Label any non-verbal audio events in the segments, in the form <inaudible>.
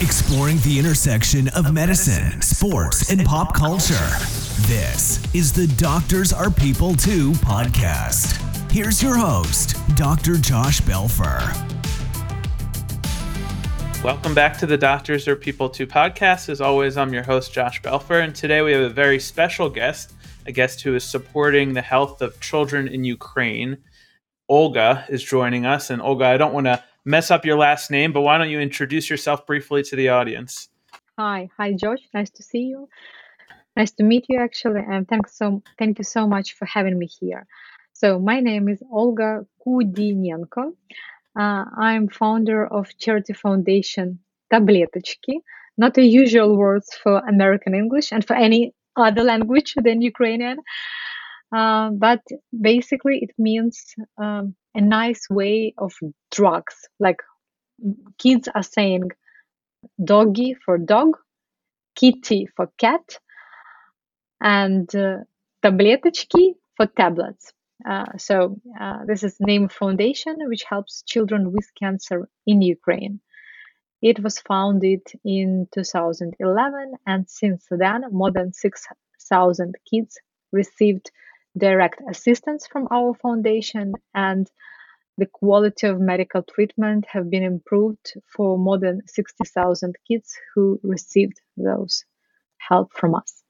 exploring the intersection of medicine, sports, and pop culture. This is the Doctors Are People Too podcast. Here's your host, Dr. Josh Belfer. Welcome back to the Doctors Are People Too podcast. As always, I'm your host, Josh Belfer, and today we have a very special guest, a guest who is supporting the health of children in Ukraine. Olga is joining us. And Olga, I don't want to mess up your last name, but why don't you introduce yourself briefly to the audience? Hi, hi, George. Nice to see you. Nice to meet you, actually, and thanks so thank you so much for having me here. So my name is Olga Kudinenko. Uh, I'm founder of charity foundation Tabletochki. Not the usual words for American English and for any other language <laughs> than Ukrainian. Uh, but basically, it means um, a nice way of drugs. Like kids are saying doggy for dog, kitty for cat, and uh, таблеточки for tablets. Uh, so uh, this is name foundation which helps children with cancer in Ukraine. It was founded in 2011 and since then more than 6,000 kids received direct assistance from our foundation and the quality of medical treatment have been improved for more than 60,000 kids who received those help from us.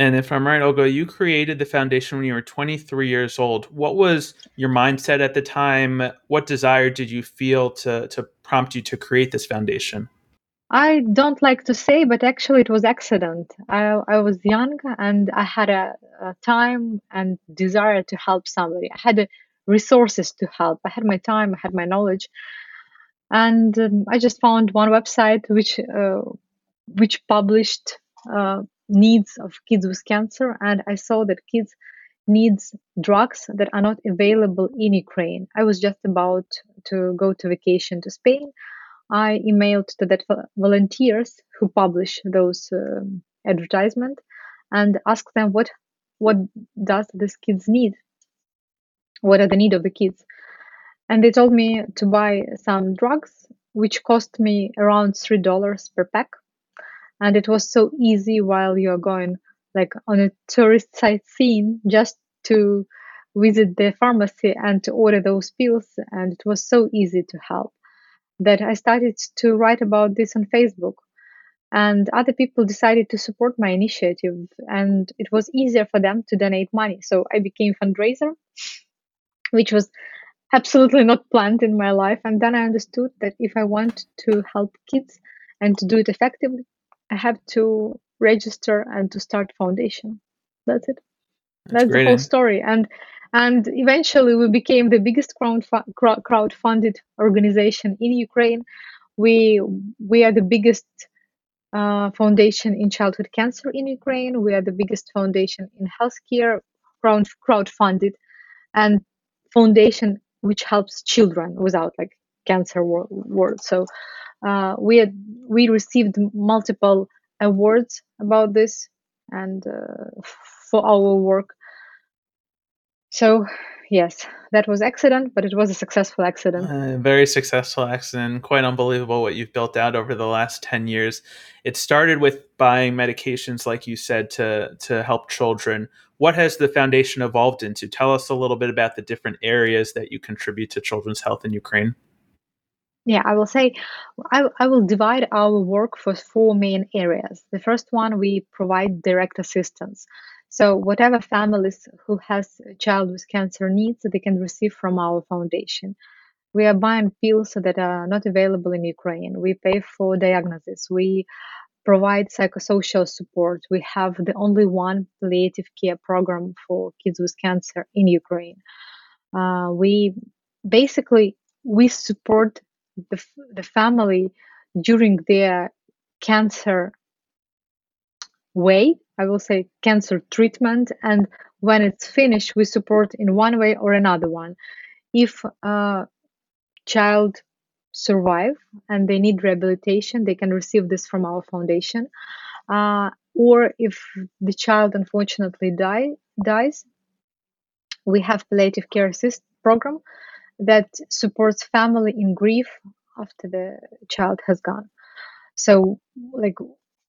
And if I'm right, Olga, you created the foundation when you were 23 years old. What was your mindset at the time? What desire did you feel to, to prompt you to create this foundation? I don't like to say, but actually it was accident. I, I was young and I had a, a time and desire to help somebody. I had resources to help. I had my time, I had my knowledge, and um, I just found one website which uh, which published uh, needs of kids with cancer, and I saw that kids needs drugs that are not available in Ukraine. I was just about to go to vacation to Spain I emailed to the volunteers who publish those um, advertisement and asked them what what does these kids need? What are the need of the kids? And they told me to buy some drugs which cost me around three dollars per pack. And it was so easy while you're going like on a tourist sightseeing just to visit the pharmacy and to order those pills and it was so easy to help that I started to write about this on Facebook. And other people decided to support my initiative, and it was easier for them to donate money. So I became fundraiser, which was absolutely not planned in my life. And then I understood that if I want to help kids and to do it effectively, I have to register and to start foundation. That's it. That's, That's the whole eh? story. And and eventually we became the biggest crowd funded organization in Ukraine. We we are the biggest uh, foundation in childhood cancer in Ukraine. We are the biggest foundation in healthcare, crowd funded, and foundation which helps children without like cancer world. So uh, we had, we received multiple awards about this and uh, for our work so, yes, that was accident, but it was a successful accident. Uh, very successful accident. Quite unbelievable what you've built out over the last 10 years. It started with buying medications, like you said, to, to help children. What has the foundation evolved into? Tell us a little bit about the different areas that you contribute to children's health in Ukraine. Yeah, I will say I, I will divide our work for four main areas. The first one, we provide direct assistance. So whatever families who has a child with cancer needs, they can receive from our foundation. We are buying pills that are not available in Ukraine. We pay for diagnosis. We provide psychosocial support. We have the only one palliative care program for kids with cancer in Ukraine. Uh, we basically we support the, the family during their cancer way I will say cancer treatment. And when it's finished, we support in one way or another one. If a child survive and they need rehabilitation, they can receive this from our foundation. Uh, or if the child unfortunately die, dies, we have palliative care assist program that supports family in grief after the child has gone. So, like,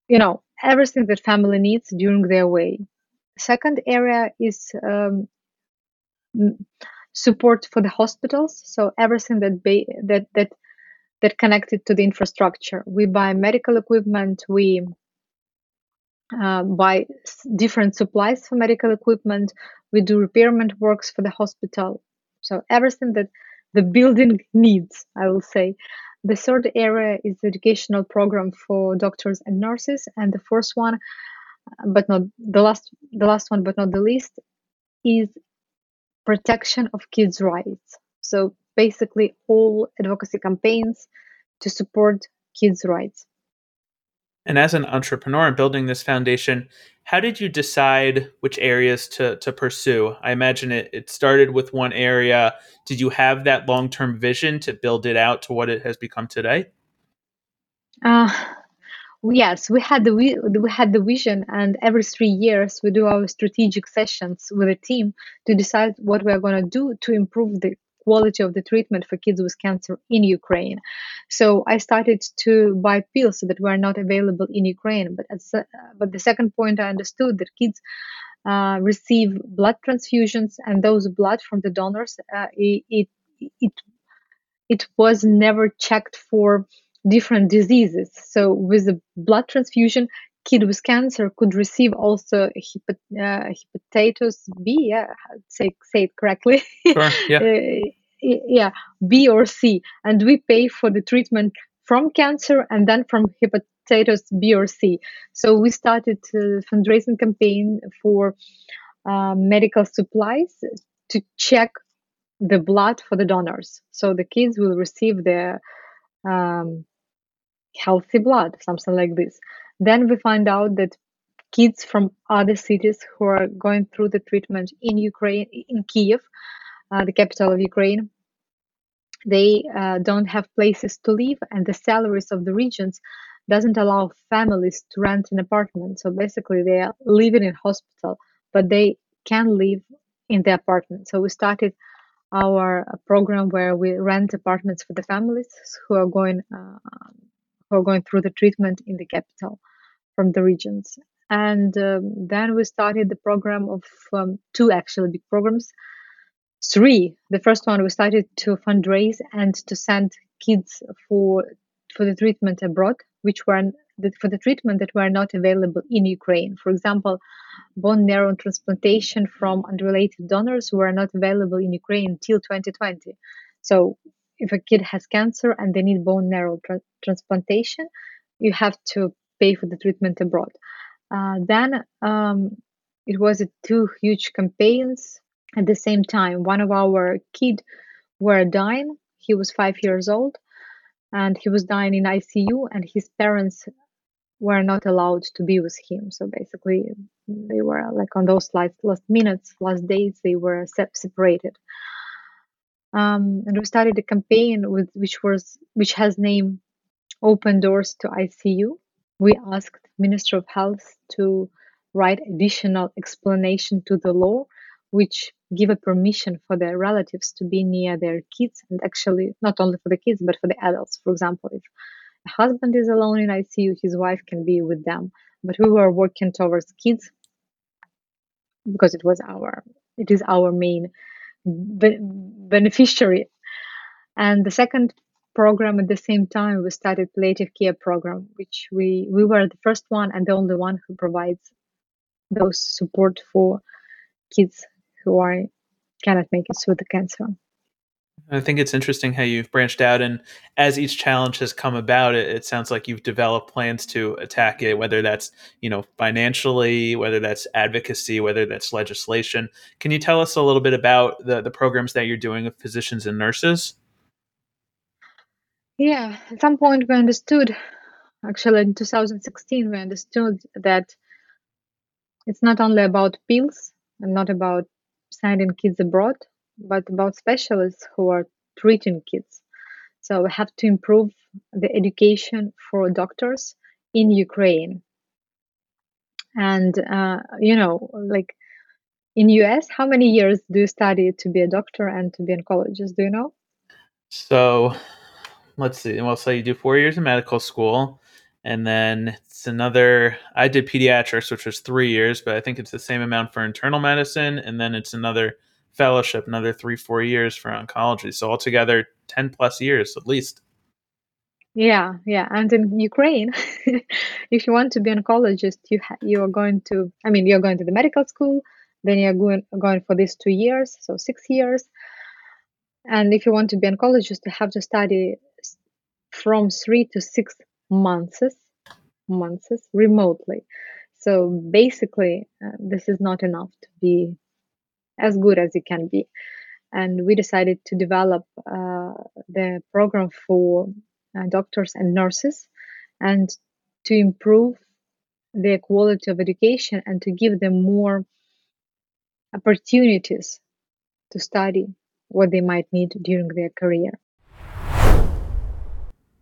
you know, everything that family needs during their way. Second area is um, support for the hospitals. So everything that ba- that that that connected to the infrastructure. We buy medical equipment. We uh, buy different supplies for medical equipment. We do repairment works for the hospital. So everything that the building <laughs> needs, I will say. The third area is the educational program for doctors and nurses, and the fourth one, but not the last, the last one, but not the least, is protection of kids' rights. So basically, all advocacy campaigns to support kids' rights. And as an entrepreneur and building this foundation, how did you decide which areas to, to pursue? I imagine it, it started with one area. Did you have that long term vision to build it out to what it has become today? Uh, yes, we had the we, we had the vision, and every three years we do our strategic sessions with a team to decide what we are going to do to improve the quality of the treatment for kids with cancer in Ukraine. So I started to buy pills that were not available in Ukraine. But as, uh, but the second point, I understood that kids uh, receive blood transfusions, and those blood from the donors, uh, it, it it was never checked for different diseases. So with the blood transfusion, kid with cancer could receive also uh, hepatitis B. Yeah, say say it correctly. Sure, yeah. <laughs> yeah, B or C, and we pay for the treatment from cancer and then from hepatitis B or C. So we started a fundraising campaign for uh, medical supplies to check the blood for the donors. So the kids will receive their um, healthy blood, something like this. Then we find out that kids from other cities who are going through the treatment in Ukraine, in Kiev, the capital of Ukraine, they uh, don't have places to live, and the salaries of the regions doesn't allow families to rent an apartment. So basically, they are living in hospital, but they can live in the apartment. So we started our uh, program where we rent apartments for the families who are going uh, who are going through the treatment in the capital from the regions. And um, then we started the program of um, two actually big programs. Three. The first one we started to fundraise and to send kids for for the treatment abroad, which were for the treatment that were not available in Ukraine. For example, bone marrow transplantation from unrelated donors were not available in Ukraine until 2020. So if a kid has cancer and they need bone marrow tra- transplantation, you have to pay for the treatment abroad. Uh, then um, it was two huge campaigns at the same time. One of our kid were dying. He was five years old, and he was dying in ICU, and his parents were not allowed to be with him. So basically, they were like on those last last minutes, last days, they were separated. Um, and we started a campaign with which was which has name Open Doors to ICU. We asked Minister of Health to write additional explanation to the law, which give a permission for their relatives to be near their kids, and actually not only for the kids but for the adults. For example, if a husband is alone in ICU, his wife can be with them. But we were working towards kids because it was our it is our main be- beneficiary. And the second program at the same time we started palliative care program, which we we were the first one and the only one who provides those support for kids who are cannot make it through the cancer. I think it's interesting how you've branched out, and as each challenge has come about, it, it, sounds like you've developed plans to attack it. Whether that's you know financially, whether that's advocacy, whether that's legislation. Can you tell us a little bit about the the programs that you're doing with physicians and nurses? Yeah, at some point we understood. Actually, in 2016, we understood that it's not only about pills and not about sending kids abroad but about specialists who are treating kids. So we have to improve the education for doctors in Ukraine. And uh, you know, like in US, how many years do you study to be a doctor and to be an oncologist? Do you know? So let's see. Well, so you do four years of medical school, and then it's another. I did pediatrics, which was three years, but I think it's the same amount for internal medicine, and then it's another fellowship, another three four years for oncology. So altogether, ten plus years at least. Yeah, yeah, and in Ukraine, <laughs> if you want to be an oncologist, you ha- you are going to. I mean, you're going to the medical school, then you're going going for these two years, so six years. And if you want to be an oncologist, you have to study from three to six months, months remotely. So basically, uh, this is not enough to be as good as you can be. And we decided to develop uh, the program for uh, doctors and nurses and to improve their quality of education and to give them more opportunities to study what they might need during their career.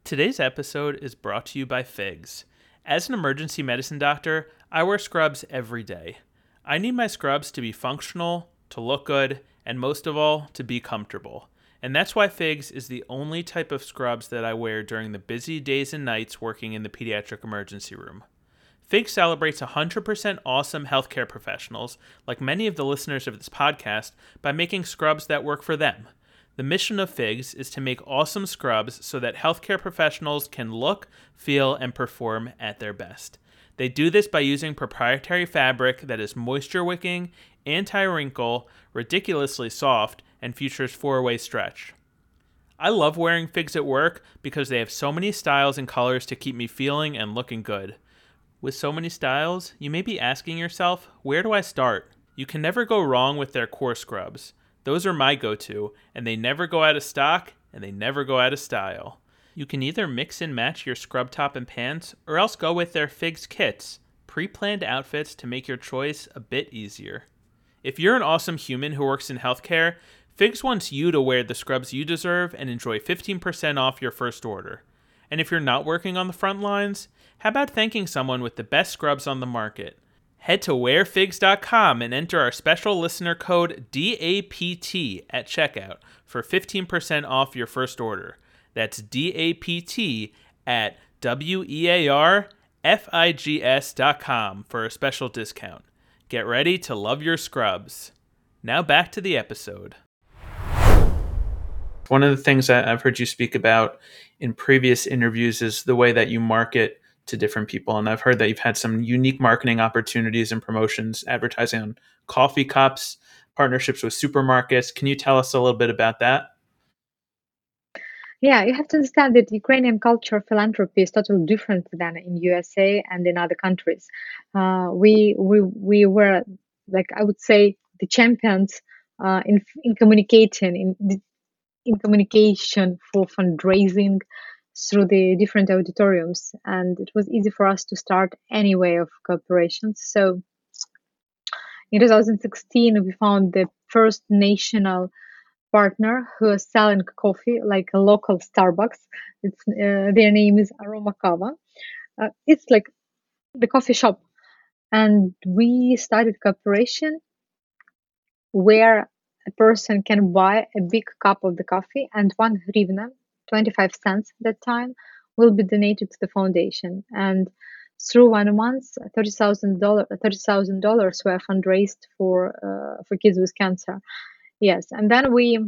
Today's episode is brought to you by Figs. As an emergency medicine doctor, I wear scrubs every day. I need my scrubs to be functional, to look good, and most of all, to be comfortable. And that's why Figs is the only type of scrubs that I wear during the busy days and nights working in the pediatric emergency room. Figs celebrates 100% awesome healthcare professionals, like many of the listeners of this podcast, by making scrubs that work for them. The mission of Figs is to make awesome scrubs so that healthcare professionals can look, feel, and perform at their best. They do this by using proprietary fabric that is moisture wicking, anti wrinkle, ridiculously soft, and features four way stretch. I love wearing figs at work because they have so many styles and colors to keep me feeling and looking good. With so many styles, you may be asking yourself, where do I start? You can never go wrong with their core scrubs. Those are my go to, and they never go out of stock and they never go out of style. You can either mix and match your scrub top and pants, or else go with their Figs kits, pre planned outfits to make your choice a bit easier. If you're an awesome human who works in healthcare, Figs wants you to wear the scrubs you deserve and enjoy 15% off your first order. And if you're not working on the front lines, how about thanking someone with the best scrubs on the market? Head to wearfigs.com and enter our special listener code DAPT at checkout for 15% off your first order. That's DAPT at wearfigs.com for a special discount. Get ready to love your scrubs. Now back to the episode. One of the things that I've heard you speak about in previous interviews is the way that you market to different people. And I've heard that you've had some unique marketing opportunities and promotions, advertising on coffee cups, partnerships with supermarkets. Can you tell us a little bit about that? Yeah, you have to understand that Ukrainian culture philanthropy is totally different than in USA and in other countries. Uh, we we we were like I would say the champions uh, in in communicating in in communication for fundraising through the different auditoriums and it was easy for us to start any way of cooperation. so in 2016 we found the first national partner who is selling coffee like a local starbucks. It's uh, their name is aroma kava uh, it's like the coffee shop. And we started cooperation where a person can buy a big cup of the coffee and one hryvnia, 25 cents at that time, will be donated to the foundation. And through one month, thirty thousand dollars dollars were fundraised for uh, for kids with cancer. Yes, and then we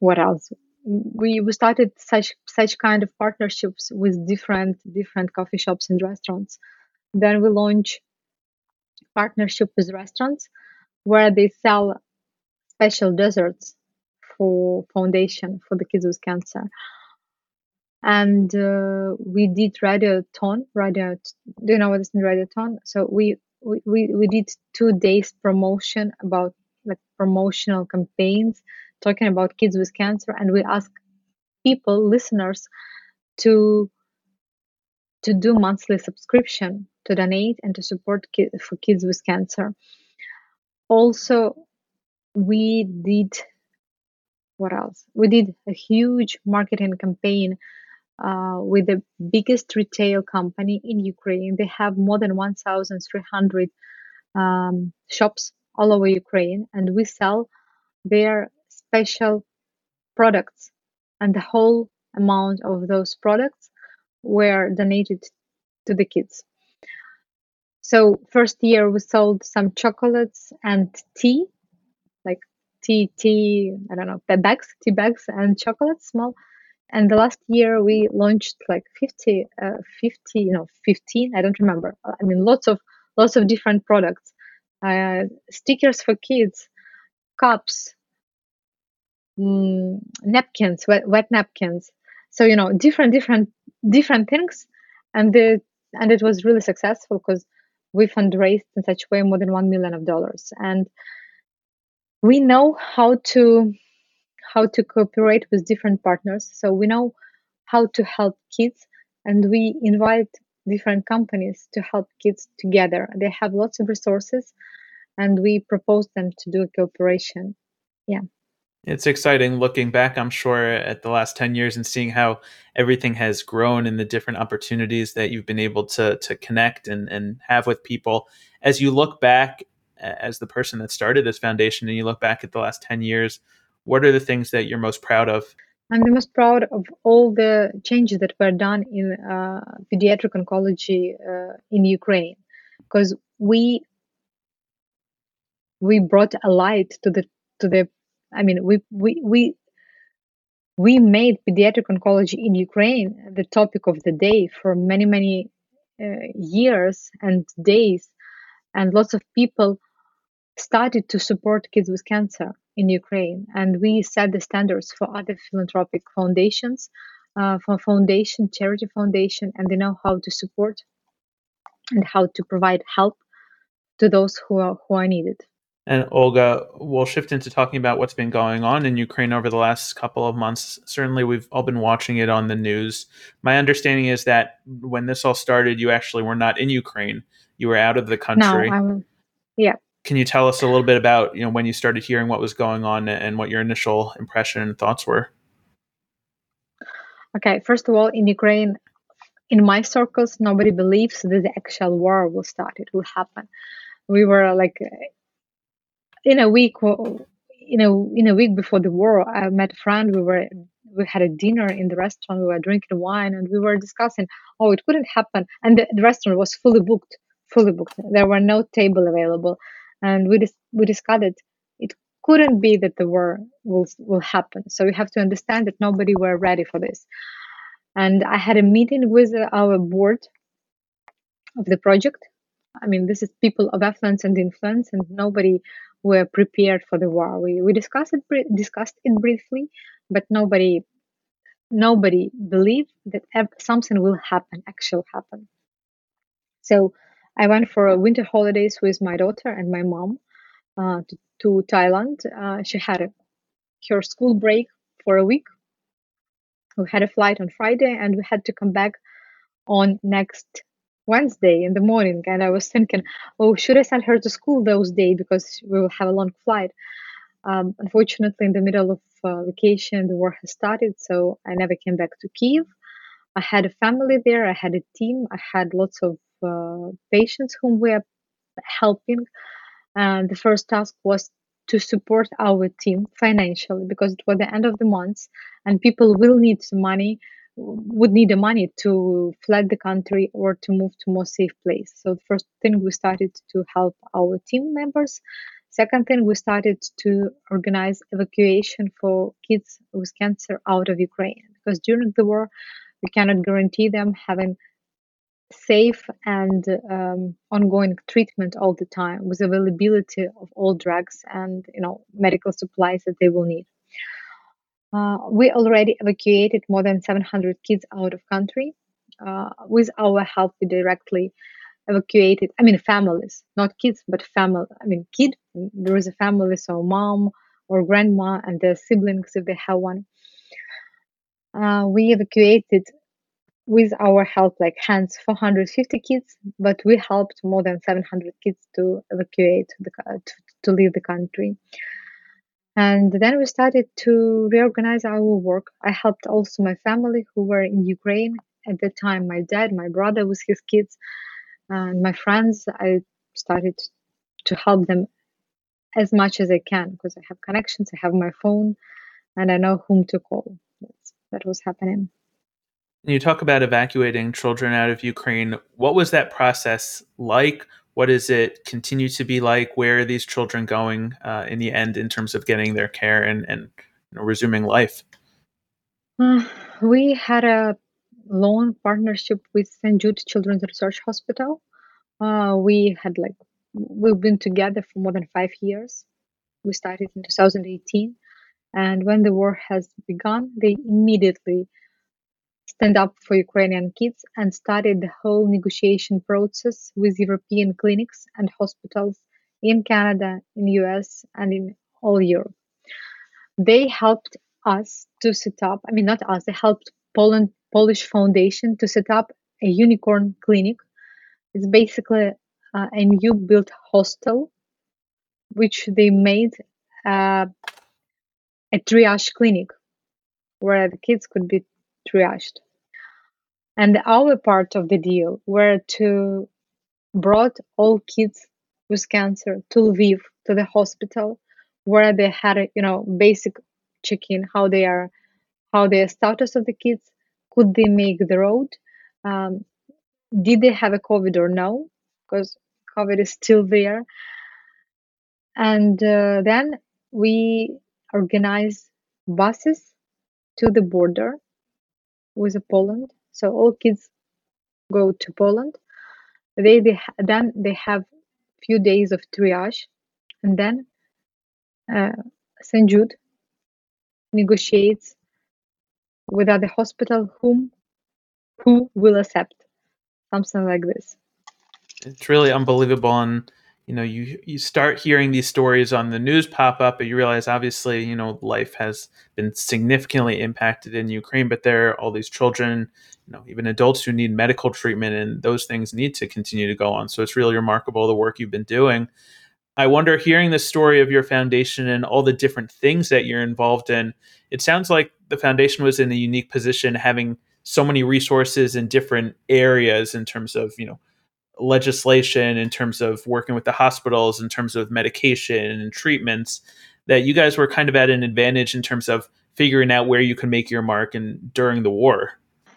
what else? We we started such such kind of partnerships with different different coffee shops and restaurants. Then we launched partnership with restaurants where they sell special desserts for foundation for the kids with cancer. And uh, we did radiothon. Radio, do you know what is radiothon? So we, we, we, did two days promotion about like promotional campaigns talking about kids with cancer, and we ask people, listeners, to to do monthly subscription to donate and to support ki- for kids with cancer. Also, we did what else? We did a huge marketing campaign uh, with the biggest retail company in Ukraine. They have more than 1,300 um, shops all over Ukraine, and we sell their special products. And the whole amount of those products were donated to the kids. So first year we sold some chocolates and tea, tea, tea, I don't know, bags, tea bags and chocolate small. And the last year we launched like 50, uh, 50, you know, 15, I don't remember. I mean, lots of, lots of different products, uh, stickers for kids, cups, mm, napkins, wet, wet napkins. So, you know, different, different, different things. And the, and it was really successful because we fundraised in such a way more than one million of dollars and we know how to how to cooperate with different partners. So we know how to help kids and we invite different companies to help kids together. They have lots of resources and we propose them to do a cooperation. Yeah. It's exciting looking back, I'm sure, at the last 10 years and seeing how everything has grown and the different opportunities that you've been able to, to connect and, and have with people. As you look back, as the person that started this foundation, and you look back at the last 10 years, what are the things that you're most proud of? I'm the most proud of all the changes that were done in uh, pediatric oncology uh, in Ukraine because we we brought a light to the to the I mean, we we we we made pediatric oncology in Ukraine the topic of the day for many many uh, years and days, and lots of people started to support kids with cancer in Ukraine, and we set the standards for other philanthropic foundations, uh, for foundation, charity foundation, and they know how to support and how to provide help to those who are who are needed. And Olga, we'll shift into talking about what's been going on in Ukraine over the last couple of months. Certainly, we've all been watching it on the news. My understanding is that when this all started, you actually were not in Ukraine; you were out of the country. No, I'm, yeah. Can you tell us a little bit about you know when you started hearing what was going on and what your initial impression and thoughts were? Okay, first of all, in Ukraine, in my circles, nobody believes that the actual war will start. It will happen. We were like in a week you know in a week before the war i met a friend we were we had a dinner in the restaurant we were drinking wine and we were discussing oh it couldn't happen and the, the restaurant was fully booked fully booked there were no table available and we dis- we discussed it couldn't be that the war will will happen so we have to understand that nobody were ready for this and i had a meeting with our board of the project i mean this is people of affluence and influence and nobody were prepared for the war. We we discussed it discussed it briefly, but nobody nobody believed that something will happen, actually happen. So I went for a winter holidays with my daughter and my mom uh, to, to, Thailand. Uh, she had a, her school break for a week. We had a flight on Friday, and we had to come back on next Wednesday in the morning, and I was thinking, oh, should I send her to school those days because we will have a long flight? Um, unfortunately, in the middle of uh, vacation, the war has started, so I never came back to Kiev. I had a family there, I had a team, I had lots of Uh, patients whom we are helping. And the first task was to support our team financially because it was the end of the month and people will need some money would need the money to flee the country or to move to more safe place. So the first thing we started to help our team members. Second thing we started to organize evacuation for kids with cancer out of Ukraine because during the war we cannot guarantee them having safe and um, ongoing treatment all the time with availability of all drugs and you know medical supplies that they will need. Uh, we already evacuated more than 700 kids out of country. Uh, with our help, we directly evacuated. I mean, families, not kids, but family. I mean, kid. There is a family, so mom or grandma and their siblings if they have one. Uh, we evacuated with our help, like hands, 450 kids, but we helped more than 700 kids to evacuate the, to, to leave the country. And then we started to reorganize our work. I helped also my family who were in Ukraine at the time, my dad, my brother with his kids, and my friends. I started to help them as much as I can because I have connections, I have my phone, and I know whom to call. That was happening. You talk about evacuating children out of Ukraine. What was that process like? What does it continue to be like? Where are these children going uh, in the end in terms of getting their care and, and you know, resuming life? Uh, we had a long partnership with St. Jude Children's Research Hospital. Uh, we had like we've been together for more than five years. We started in 2018, and when the war has begun, they immediately stand up for Ukrainian kids and started the whole negotiation process with European clinics and hospitals in Canada, in US, and in all Europe. They helped us to set up, I mean, not us, they helped Poland, Polish Foundation to set up a unicorn clinic. It's basically uh, a new built hostel, which they made uh, a triage clinic where the kids could be triaged. And our part of the deal were to brought all kids with cancer to Lviv to the hospital where they had a you know basic check-in how they are how the status of the kids could they make the road um, did they have a covid or no because covid is still there and uh, then we organize buses to the border with Poland. So all kids go to Poland. They, they then they have few days of triage, and then uh, St. Jude negotiates with other hospital whom who will accept something like this. It's really unbelievable, and you know you you start hearing these stories on the news pop up and you realize obviously you know life has been significantly impacted in ukraine but there are all these children you know even adults who need medical treatment and those things need to continue to go on. So it's really remarkable the work you've been doing. I wonder hearing the story of your foundation and all the different things that you're involved in it sounds like the foundation was in a unique position having so many resources in different areas in terms of you know legislation in terms of working with the hospitals in terms of medication and treatments that you guys were kind of at an advantage in terms of figuring out where you can make your mark and during the war.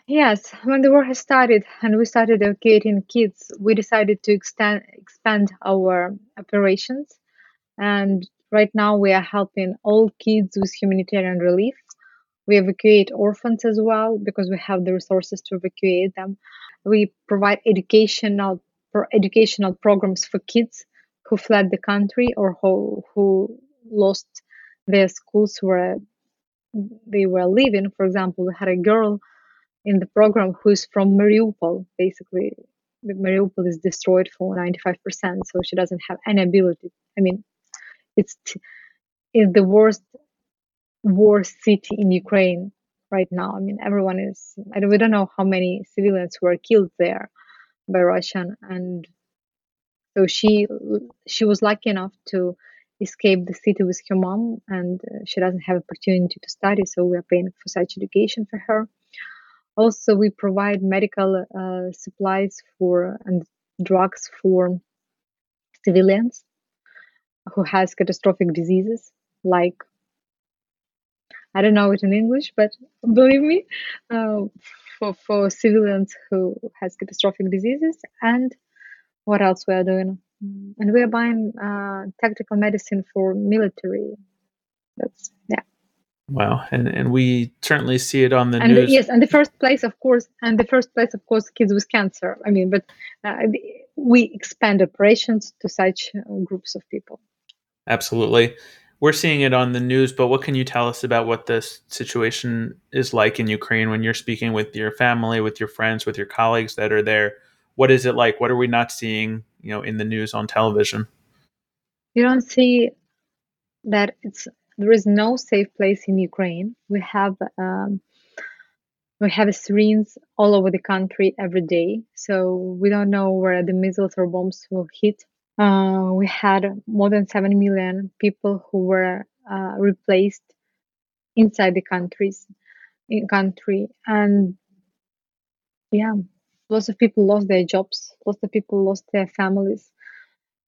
Yes when the war has started and we started evacuating kids we decided to extend expand our operations. And right now we are helping all kids with humanitarian relief. We evacuate orphans as well because we have the resources to evacuate them we provide educational educational programs for kids who fled the country or who who lost their schools where they were living. For example, we had a girl in the program who is from Mariupol. Basically, Mariupol is destroyed for 95%, so she doesn't have any ability. I mean, it's it's the worst war city in Ukraine right now. I mean, everyone is. I don't, we don't know how many civilians were killed there by Russian, and so she she was lucky enough to escape the city with her mom, and uh, she doesn't have opportunity to study, so we are paying for such education for her. Also, we provide medical uh, supplies for and drugs for civilians who has catastrophic diseases like I don't know it in English, but believe me, uh, for, for civilians who has catastrophic diseases and what else we are doing. And we are buying uh, tactical medicine for military. That's yeah. Wow. And and we certainly see it on the and news. yes and the first place of course and the first place of course kids with cancer. I mean but uh, we expand operations to such uh, groups of people. Absolutely we're seeing it on the news, but what can you tell us about what this situation is like in Ukraine when you're speaking with your family, with your friends, with your colleagues that are there? What is it like? What are we not seeing, you know, in the news on television? You don't see that it's there is no safe place in Ukraine. We have um, we have sirens all over the country every day, so we don't know where the missiles or bombs will hit uh, we had more than 7 million people who were uh, replaced inside the countries in country and yeah lots of people lost their jobs lots of people lost their families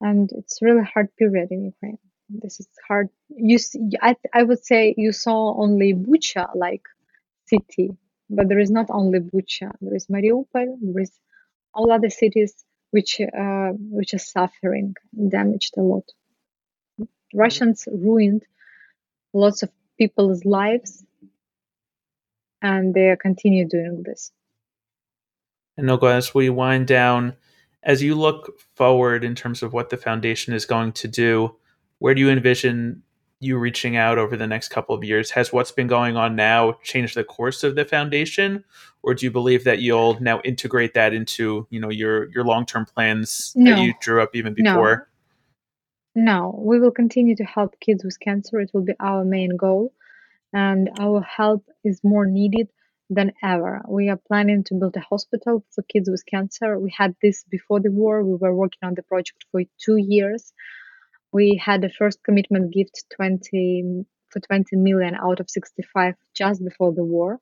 and it's really hard period in ukraine this is hard you see, I, I would say you saw only bucha like city but there is not only Bucha. There is Mariupol. There is all other cities which uh, which are suffering, damaged a lot. Russians ruined lots of people's lives, and they continue doing this. And Olga, as we wind down, as you look forward in terms of what the foundation is going to do, where do you envision you reaching out over the next couple of years? Has what's been going on now changed the course of the foundation, or do you believe that you'll now integrate that into you know your your long term plans no. that you drew up even before? No. no, we will continue to help kids with cancer. It will be our main goal, and our help is more needed than ever. We are planning to build a hospital for kids with cancer. We had this before the war. We were working on the project for two years we had the first commitment gift 20 for 20 million out of 65 just before the war.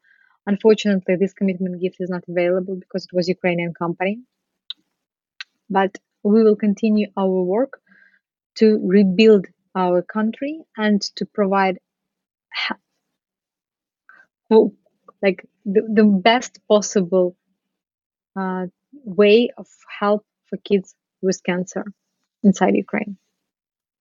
Unfortunately, this commitment gift is not available because it was Ukrainian company. But we will continue our work to rebuild our country and to provide like the, the best possible uh, way of help for kids with cancer inside Ukraine.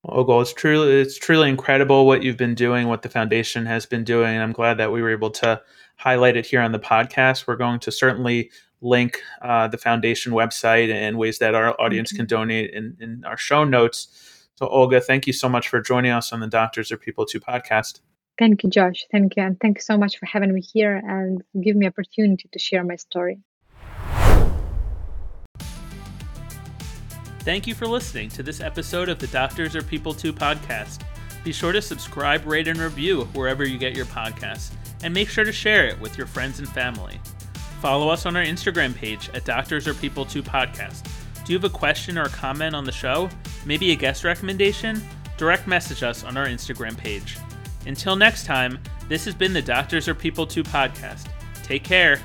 Olga, it's truly it's truly incredible what you've been doing, what the foundation has been doing, I'm glad that we were able to highlight it here on the podcast. We're going to certainly link uh, the foundation website and ways that our audience can donate in, in our show notes. So, Olga, thank you so much for joining us on the Doctors Are People Too podcast. Thank you, Josh. Thank you, and thank you so much for having me here and give me opportunity to share my story. Thank you for listening to this episode of the Doctors Are People Too podcast. Be sure to subscribe, rate, and review wherever you get your podcasts, and make sure to share it with your friends and family. Follow us on our Instagram page at Doctors Are People Too podcast. Do you have a question or a comment on the show? Maybe a guest recommendation? Direct message us on our Instagram page. Until next time, this has been the Doctors Are People Too podcast. Take care.